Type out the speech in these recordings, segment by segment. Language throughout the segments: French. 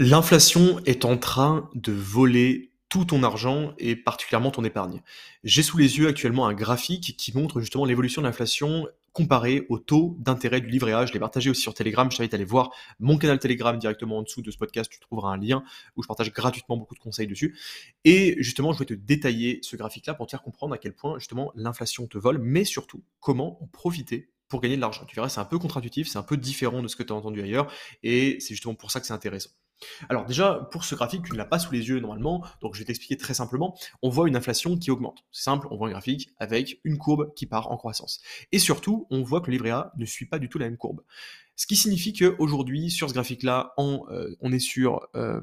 L'inflation est en train de voler tout ton argent et particulièrement ton épargne. J'ai sous les yeux actuellement un graphique qui montre justement l'évolution de l'inflation comparé au taux d'intérêt du livret A. Je l'ai partagé aussi sur Telegram. Je t'invite à aller voir mon canal Telegram directement en dessous de ce podcast. Tu trouveras un lien où je partage gratuitement beaucoup de conseils dessus. Et justement, je vais te détailler ce graphique-là pour te faire comprendre à quel point justement l'inflation te vole, mais surtout comment en profiter pour gagner de l'argent. Tu verras, c'est un peu contre-intuitif, c'est un peu différent de ce que tu as entendu ailleurs, et c'est justement pour ça que c'est intéressant. Alors déjà, pour ce graphique, tu ne l'as pas sous les yeux normalement, donc je vais t'expliquer très simplement. On voit une inflation qui augmente. C'est simple, on voit un graphique avec une courbe qui part en croissance. Et surtout, on voit que le livret ne suit pas du tout la même courbe. Ce qui signifie qu'aujourd'hui, sur ce graphique-là, euh, on est sur... Euh,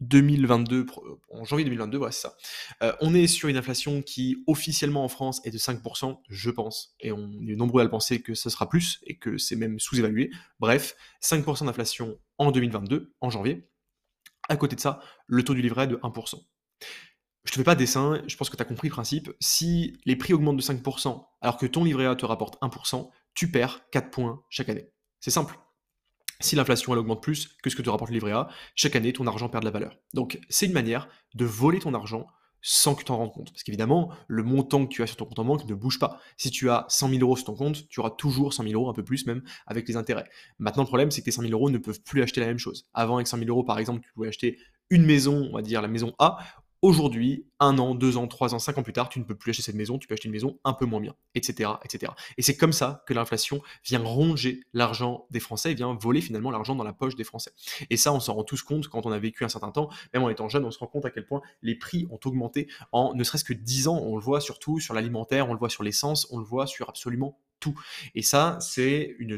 2022, en janvier 2022, voilà, c'est ça. Euh, on est sur une inflation qui officiellement en France est de 5%, je pense, et on est nombreux à le penser que ce sera plus et que c'est même sous-évalué. Bref, 5% d'inflation en 2022, en janvier. À côté de ça, le taux du livret est de 1%. Je te fais pas de dessin, je pense que tu as compris le principe. Si les prix augmentent de 5% alors que ton livret A te rapporte 1%, tu perds 4 points chaque année. C'est simple si l'inflation augmente plus que ce que te rapporte le livret A, chaque année ton argent perd de la valeur. Donc c'est une manière de voler ton argent sans que tu t'en rendes compte. Parce qu'évidemment, le montant que tu as sur ton compte en banque ne bouge pas. Si tu as 100 000 euros sur ton compte, tu auras toujours 100 000 euros, un peu plus même, avec les intérêts. Maintenant, le problème, c'est que tes 100 000 euros ne peuvent plus acheter la même chose. Avant, avec 100 000 euros, par exemple, tu pouvais acheter une maison, on va dire la maison A. Aujourd'hui, un an, deux ans, trois ans, cinq ans plus tard, tu ne peux plus acheter cette maison, tu peux acheter une maison un peu moins bien, etc. etc. Et c'est comme ça que l'inflation vient ronger l'argent des Français, vient voler finalement l'argent dans la poche des Français. Et ça, on s'en rend tous compte quand on a vécu un certain temps, même en étant jeune, on se rend compte à quel point les prix ont augmenté en ne serait-ce que dix ans. On le voit surtout sur l'alimentaire, on le voit sur l'essence, on le voit sur absolument tout. Et ça, c'est une,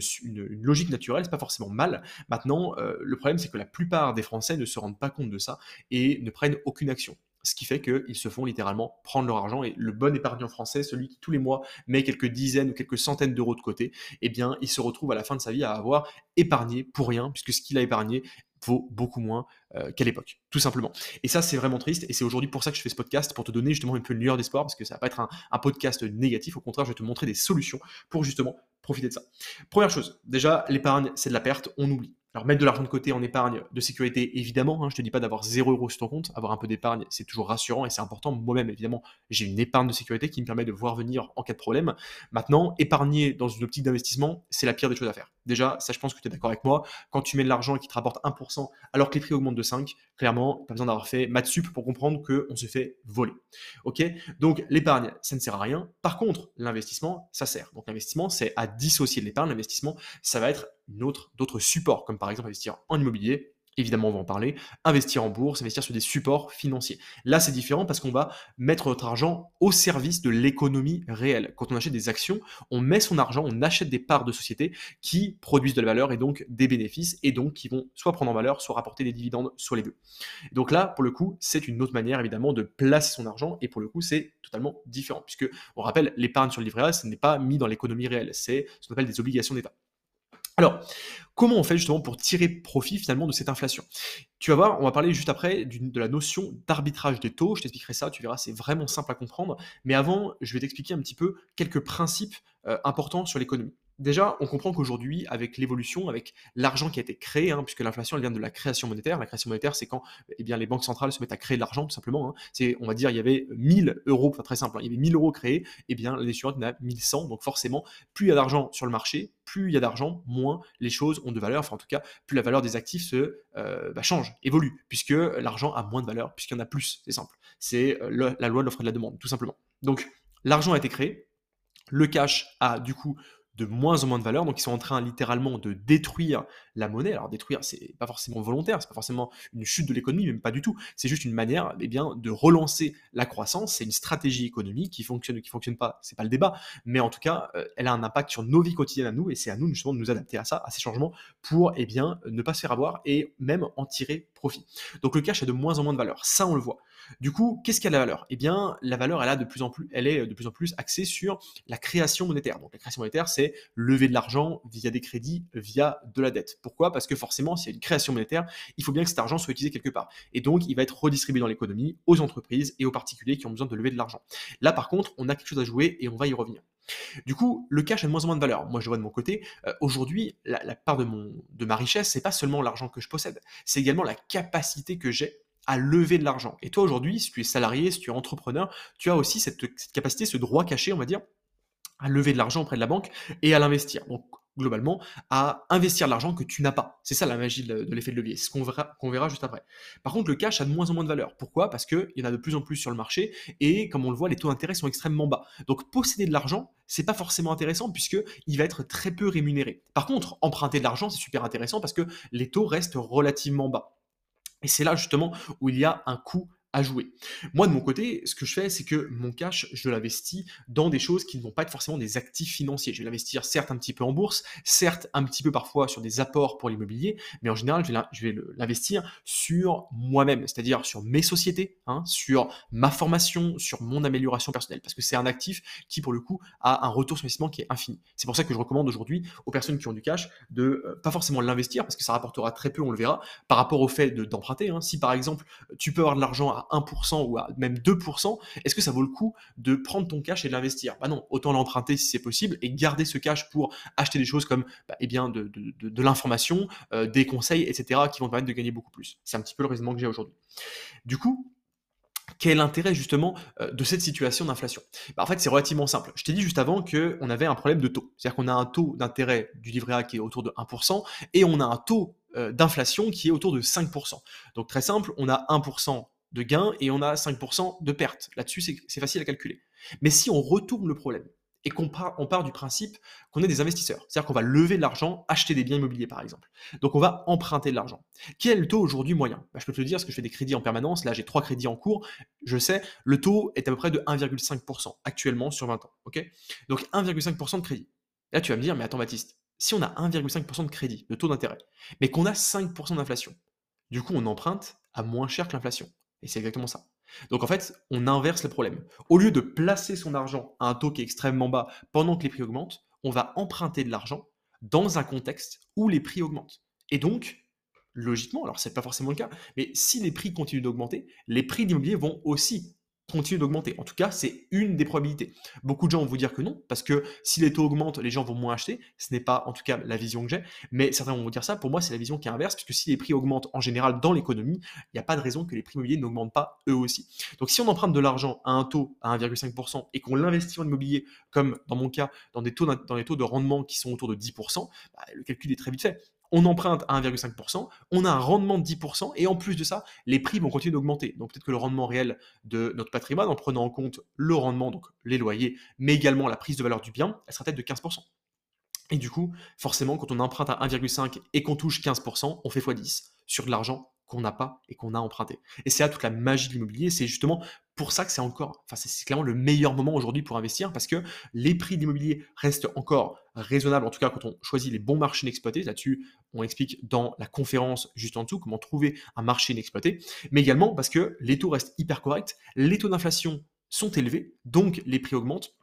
logique naturelle, c'est pas forcément mal. Maintenant, euh, le problème, c'est que la plupart des Français ne se rendent pas compte de ça et ne prennent aucune action ce qui fait qu'ils se font littéralement prendre leur argent. Et le bon épargnant français, celui qui tous les mois met quelques dizaines ou quelques centaines d'euros de côté, eh bien, il se retrouve à la fin de sa vie à avoir épargné pour rien, puisque ce qu'il a épargné vaut beaucoup moins euh, qu'à l'époque, tout simplement. Et ça, c'est vraiment triste, et c'est aujourd'hui pour ça que je fais ce podcast, pour te donner justement un peu une lueur d'espoir, parce que ça va pas être un, un, podcast négatif, au contraire, je vais te montrer des solutions pour justement profiter de ça. Première chose, déjà, l'épargne, c'est de la perte, on oublie. Alors mettre de l'argent de côté en épargne de sécurité, évidemment, hein, je ne te dis pas d'avoir 0 euros sur ton compte, avoir un peu d'épargne, c'est toujours rassurant et c'est important. Moi-même, évidemment, j'ai une épargne de sécurité qui me permet de voir venir en cas de problème. Maintenant, épargner dans une optique d'investissement, c'est la pire des choses à faire. Déjà, ça je pense que tu es d'accord avec moi, quand tu mets de l'argent qui te rapporte 1% alors que les prix augmentent de 5, clairement, pas besoin d'avoir fait maths sup pour comprendre qu'on se fait voler. Ok? Donc l'épargne, ça ne sert à rien. Par contre, l'investissement, ça sert. Donc l'investissement, c'est à dissocier de l'épargne. L'investissement, ça va être d'autres supports, comme par exemple investir en immobilier, évidemment on va en parler, investir en bourse, investir sur des supports financiers. Là c'est différent parce qu'on va mettre notre argent au service de l'économie réelle. Quand on achète des actions, on met son argent, on achète des parts de sociétés qui produisent de la valeur et donc des bénéfices et donc qui vont soit prendre en valeur, soit rapporter des dividendes, soit les deux. Donc là, pour le coup, c'est une autre manière évidemment de placer son argent et pour le coup, c'est totalement différent puisque on rappelle l'épargne sur le livret A, ce n'est pas mis dans l'économie réelle, c'est ce qu'on appelle des obligations d'État. Alors, comment on fait justement pour tirer profit finalement de cette inflation? Tu vas voir, on va parler juste après de la notion d'arbitrage des taux. Je t'expliquerai ça, tu verras, c'est vraiment simple à comprendre. Mais avant, je vais t'expliquer un petit peu quelques principes euh, importants sur l'économie. Déjà, on comprend qu'aujourd'hui, avec l'évolution, avec l'argent qui a été créé, hein, puisque l'inflation elle vient de la création monétaire. La création monétaire, c'est quand eh les banques centrales se mettent à créer de l'argent, tout simplement. Hein. C'est, on va dire, il y avait 1000 euros, enfin très simple, hein. il y avait 1000 euros créés, et eh bien l'année suivante, il y en a 1100. Donc forcément, plus il y a d'argent sur le marché, plus il y a d'argent, moins les choses ont de valeur. Enfin, en tout cas, plus la valeur des actifs se euh, bah, change, évolue, puisque l'argent a moins de valeur, puisqu'il y en a plus. C'est simple. C'est euh, la loi de l'offre et de la demande, tout simplement. Donc, l'argent a été créé. Le cash a du coup de moins en moins de valeur. Donc, ils sont en train littéralement de détruire la monnaie. Alors, détruire, c'est pas forcément volontaire, c'est pas forcément une chute de l'économie, même pas du tout. C'est juste une manière, eh bien, de relancer la croissance. C'est une stratégie économique qui fonctionne ou qui fonctionne pas. C'est pas le débat, mais en tout cas, euh, elle a un impact sur nos vies quotidiennes à nous, et c'est à nous justement de nous adapter à ça, à ces changements, pour, eh bien, ne pas se faire avoir et même en tirer profit. Donc, le cash a de moins en moins de valeur. Ça, on le voit. Du coup, qu'est-ce a la valeur? Eh bien, la valeur, elle a de plus en plus, elle est de plus en plus axée sur la création monétaire. Donc, la création monétaire, c'est lever de l'argent via des crédits, via de la dette. Pourquoi? Parce que forcément, s'il y a une création monétaire, il faut bien que cet argent soit utilisé quelque part. Et donc, il va être redistribué dans l'économie, aux entreprises et aux particuliers qui ont besoin de lever de l'argent. Là, par contre, on a quelque chose à jouer et on va y revenir. Du coup, le cash a de moins en moins de valeur. Moi, je vois de mon côté, euh, aujourd'hui, la, part de, de ma richesse, c'est pas seulement l'argent que je possède, c'est également la capacité que j'ai à lever de l'argent. Et toi, aujourd'hui, si tu es salarié, si tu es entrepreneur, tu as aussi cette, capacité, ce droit caché, on va dire, à lever de l'argent auprès de la banque et à l'investir. Donc, globalement, à investir l'argent que tu n'as pas. C'est ça la magie de, l'effet de levier. C'est ce qu'on verra, verra juste après. Par contre, le cash a de moins en moins de valeur. Pourquoi? Parce qu'il y en a de plus en plus sur le marché et comme on le voit, les taux d'intérêt sont extrêmement bas. Donc, posséder de l'argent, c'est pas forcément intéressant puisqu'il va être très peu rémunéré. Par contre, emprunter de l'argent, c'est super intéressant parce que les taux restent relativement bas. Et c'est là justement où il y a un coût à jouer. Moi, de mon côté, ce que je fais, c'est que mon cash, je l'investis dans des choses qui ne vont pas être forcément des actifs financiers. Je vais l'investir certes un petit peu en bourse, certes un petit peu parfois sur des apports pour l'immobilier, mais en général, je vais l'investir sur moi-même, c'est-à-dire sur mes sociétés, hein, sur ma formation, sur mon amélioration personnelle, parce que c'est un actif qui, pour le coup, a un retour sur investissement qui est infini. C'est pour ça que je recommande aujourd'hui aux personnes qui ont du cash de euh, pas forcément l'investir, parce que ça rapportera très peu, on le verra, par rapport au fait d'emprunter. Hein. Si par exemple, tu peux avoir de l'argent à 1% ou même 2%, est-ce que ça vaut le coup de prendre ton cash et de l'investir? Bah non, autant l'emprunter si c'est possible et garder ce cash pour acheter des choses comme bah, eh bien, de, l'information, euh, des conseils, etc., qui vont permettre de gagner beaucoup plus. C'est un petit peu le raisonnement que j'ai aujourd'hui. Du coup, quel est l'intérêt justement euh, de cette situation d'inflation? Bah, En fait, c'est relativement simple. Je t'ai dit juste avant qu'on avait un problème de taux. C'est-à-dire qu'on a un taux d'intérêt du livret A qui est autour de 1% et on a un taux euh, d'inflation qui est autour de 5%. Donc très simple, on a 1% de gains et on a 5% de pertes. Là-dessus, c'est facile à calculer. Mais si on retourne le problème et qu'on part, du principe qu'on est des investisseurs, c'est-à-dire qu'on va lever de l'argent, acheter des biens immobiliers par exemple. Donc on va emprunter de l'argent. Quel est le taux aujourd'hui moyen? Bah, Je peux te le dire parce que je fais des crédits en permanence. Là, j'ai trois crédits en cours. Je sais, le taux est à peu près de 1,5% actuellement sur 20 ans. Donc 1,5% de crédit. Là, tu vas me dire, mais attends Baptiste, si on a 1,5% de crédit, de taux d'intérêt, mais qu'on a 5% d'inflation, du coup on emprunte à moins cher que l'inflation. Et c'est exactement ça. Donc en fait, on inverse le problème. Au lieu de placer son argent à un taux qui est extrêmement bas pendant que les prix augmentent, on va emprunter de l'argent dans un contexte où les prix augmentent. Et donc, logiquement, alors c'est pas forcément le cas, mais si les prix continuent d'augmenter, les prix d'immobilier vont aussi continue d'augmenter. En tout cas, c'est une des probabilités. Beaucoup de gens vont vous dire que non, parce que si les taux augmentent, les gens vont moins acheter. Ce n'est pas, en tout cas, la vision que j'ai. Mais certains vont dire ça. Pour moi, c'est la vision qui est inverse, puisque si les prix augmentent en général dans l'économie, il n'y a pas de raison que les prix immobiliers n'augmentent pas eux aussi. Donc, si on emprunte de l'argent à un taux à 1,5% et qu'on l'investit en immobilier, comme dans mon cas, dans des taux, dans des taux de rendement qui sont autour de 10%, bah, le calcul est très vite fait on emprunte à 1,5%, on a un rendement de 10%, et en plus de ça, les prix vont continuer d'augmenter. Donc peut-être que le rendement réel de notre patrimoine, en prenant en compte le rendement, donc les loyers, mais également la prise de valeur du bien, elle sera peut-être de 15%. Et du coup, forcément, quand on emprunte à 1,5 et qu'on touche 15%, on fait x10 sur de l'argent qu'on n'a pas et qu'on a emprunté. Et c'est là toute la magie de l'immobilier. C'est justement pour ça que c'est encore, enfin, c'est clairement le meilleur moment aujourd'hui pour investir parce que les prix de l'immobilier restent encore raisonnables, en tout cas quand on choisit les bons marchés inexploités. Là-dessus, on explique dans la conférence juste en dessous comment trouver un marché inexploité, mais également parce que les taux restent hyper corrects, les taux d'inflation sont élevés, donc les prix augmentent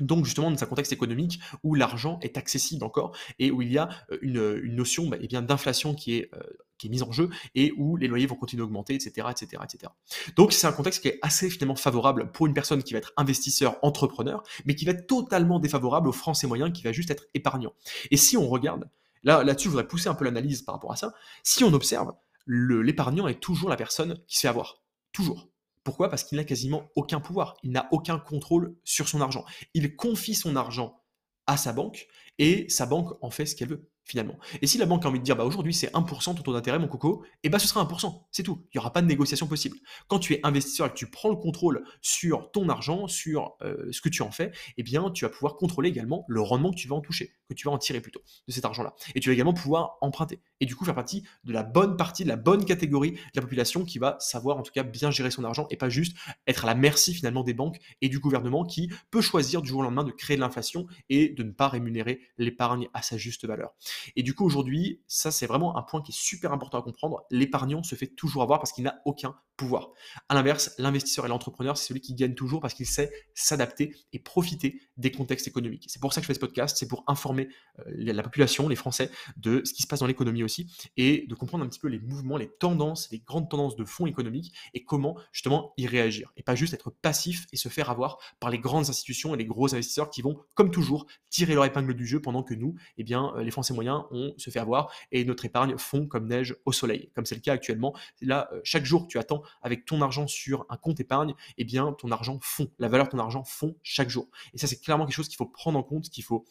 donc justement dans un contexte économique où l'argent est accessible encore et où il y a euh, une, notion bah, eh d'inflation qui est, euh, qui mise en jeu et où les loyers vont continuer d'augmenter, etc., etc., etc. Donc c'est un contexte qui est assez finalement favorable pour une personne qui va être investisseur, entrepreneur, mais qui va être totalement défavorable aux Français moyens qui va juste être épargnant. Et si on regarde, là là-dessus je voudrais pousser un peu l'analyse par rapport à ça, si on observe, l'épargnant est toujours la personne qui se fait avoir, toujours. Pourquoi? Parce qu'il n'a quasiment aucun pouvoir, il n'a aucun contrôle sur son argent. Il confie son argent à sa banque et sa banque en fait ce qu'elle veut finalement. Et si la banque a envie de dire, bah aujourd'hui c'est 1% ton taux d'intérêt, mon coco, et eh bah ce sera 1%, c'est tout. Il n'y aura pas de négociation possible. Quand tu es investisseur et que tu prends le contrôle sur ton argent, sur euh, ce que tu en fais, eh bien tu vas pouvoir contrôler également le rendement que tu vas en toucher, que tu vas en tirer plutôt de cet argent-là. Et tu vas également pouvoir emprunter. Et du coup faire partie de la bonne partie, de la bonne catégorie de la population qui va savoir en tout cas bien gérer son argent et pas juste être à la merci finalement des banques et du gouvernement qui peut choisir du jour au lendemain de créer de l'inflation et de ne pas rémunérer l'épargne à sa juste valeur. Et du coup, aujourd'hui, ça, c'est vraiment un point qui est super important à comprendre. L'épargnant se fait toujours avoir parce qu'il n'a aucun pouvoir. À l'inverse, l'investisseur et l'entrepreneur, c'est celui qui gagne toujours parce qu'il sait s'adapter et profiter des contextes économiques. C'est pour ça que je fais ce podcast, c'est pour informer euh, la population, les Français, de ce qui se passe dans l'économie aussi et de comprendre un petit peu les mouvements, les tendances, les grandes tendances de fonds économiques et comment justement y réagir. Et pas juste être passif et se faire avoir par les grandes institutions et les gros investisseurs qui vont, comme toujours, tirer leur épingle du jeu pendant que nous, eh bien, euh, les Français moyens, on se fait avoir et notre épargne fond comme neige au soleil, comme c'est le cas actuellement. Là, euh, chaque jour, tu attends avec ton argent sur un compte épargne, eh bien, ton argent fond, la valeur de ton argent fond chaque jour. Et ça, c'est clairement quelque chose qu'il faut prendre en compte, qu'il faut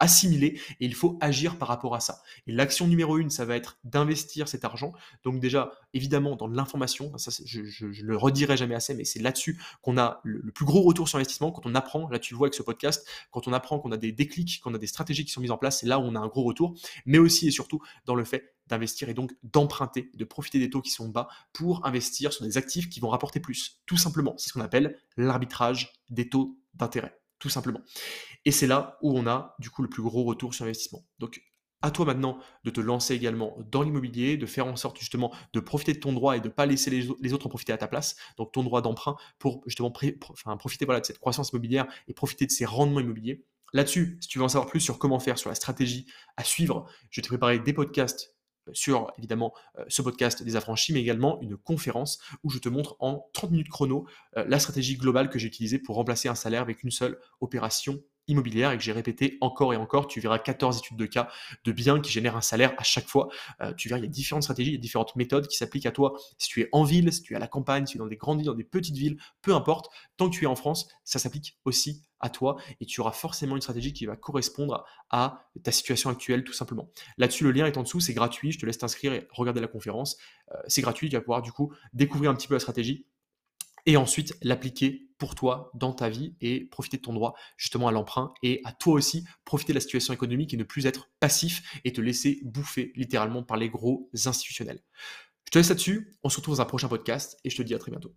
assimiler et il faut agir par rapport à ça. Et l'action numéro une, ça va être d'investir cet argent. Donc déjà, évidemment, dans l'information, ça, je, je, le redirai jamais assez, mais c'est là-dessus qu'on a le, le, plus gros retour sur investissement quand on apprend. Là, tu le vois avec ce podcast, quand on apprend qu'on a des déclics, qu'on a des stratégies qui sont mises en place, c'est là où on a un gros retour. Mais aussi et surtout dans le fait d'investir et donc d'emprunter, de profiter des taux qui sont bas pour investir sur des actifs qui vont rapporter plus. Tout simplement, c'est ce qu'on appelle l'arbitrage des taux d'intérêt tout simplement. Et c'est là où on a du coup le plus gros retour sur investissement. Donc à toi maintenant de te lancer également dans l'immobilier, de faire en sorte justement de profiter de ton droit et de ne pas laisser les, autres profiter à ta place, donc ton droit d'emprunt pour justement profiter voilà, de cette croissance immobilière et profiter de ces rendements immobiliers. Là-dessus, si tu veux en savoir plus sur comment faire, sur la stratégie à suivre, je vais te préparer des podcasts sur évidemment euh, ce podcast des affranchis, mais également une conférence où je te montre en 30 minutes chrono euh, la stratégie globale que j'ai utilisée pour remplacer un salaire avec une seule opération immobilière et que j'ai répété encore et encore. Tu verras 14 études de cas de biens qui génèrent un salaire à chaque fois. Euh, tu verras, il y a différentes stratégies, il différentes méthodes qui s'appliquent à toi. Si tu es en ville, si tu es à la campagne, si tu es dans des grandes villes, dans des petites villes, peu importe, tant que tu es en France, ça s'applique aussi à toi et tu auras forcément une stratégie qui va correspondre à ta situation actuelle tout simplement. Là-dessus, le lien est en dessous, c'est gratuit, je te laisse t'inscrire et regarder la conférence. Euh, c'est gratuit, tu vas pouvoir du coup découvrir un petit peu la stratégie et ensuite l'appliquer pour toi dans ta vie et profiter de ton droit justement à l'emprunt et à toi aussi profiter de la situation économique et ne plus être passif et te laisser bouffer littéralement par les gros institutionnels. Je te laisse là-dessus, on se retrouve dans un prochain podcast et je te dis à très bientôt.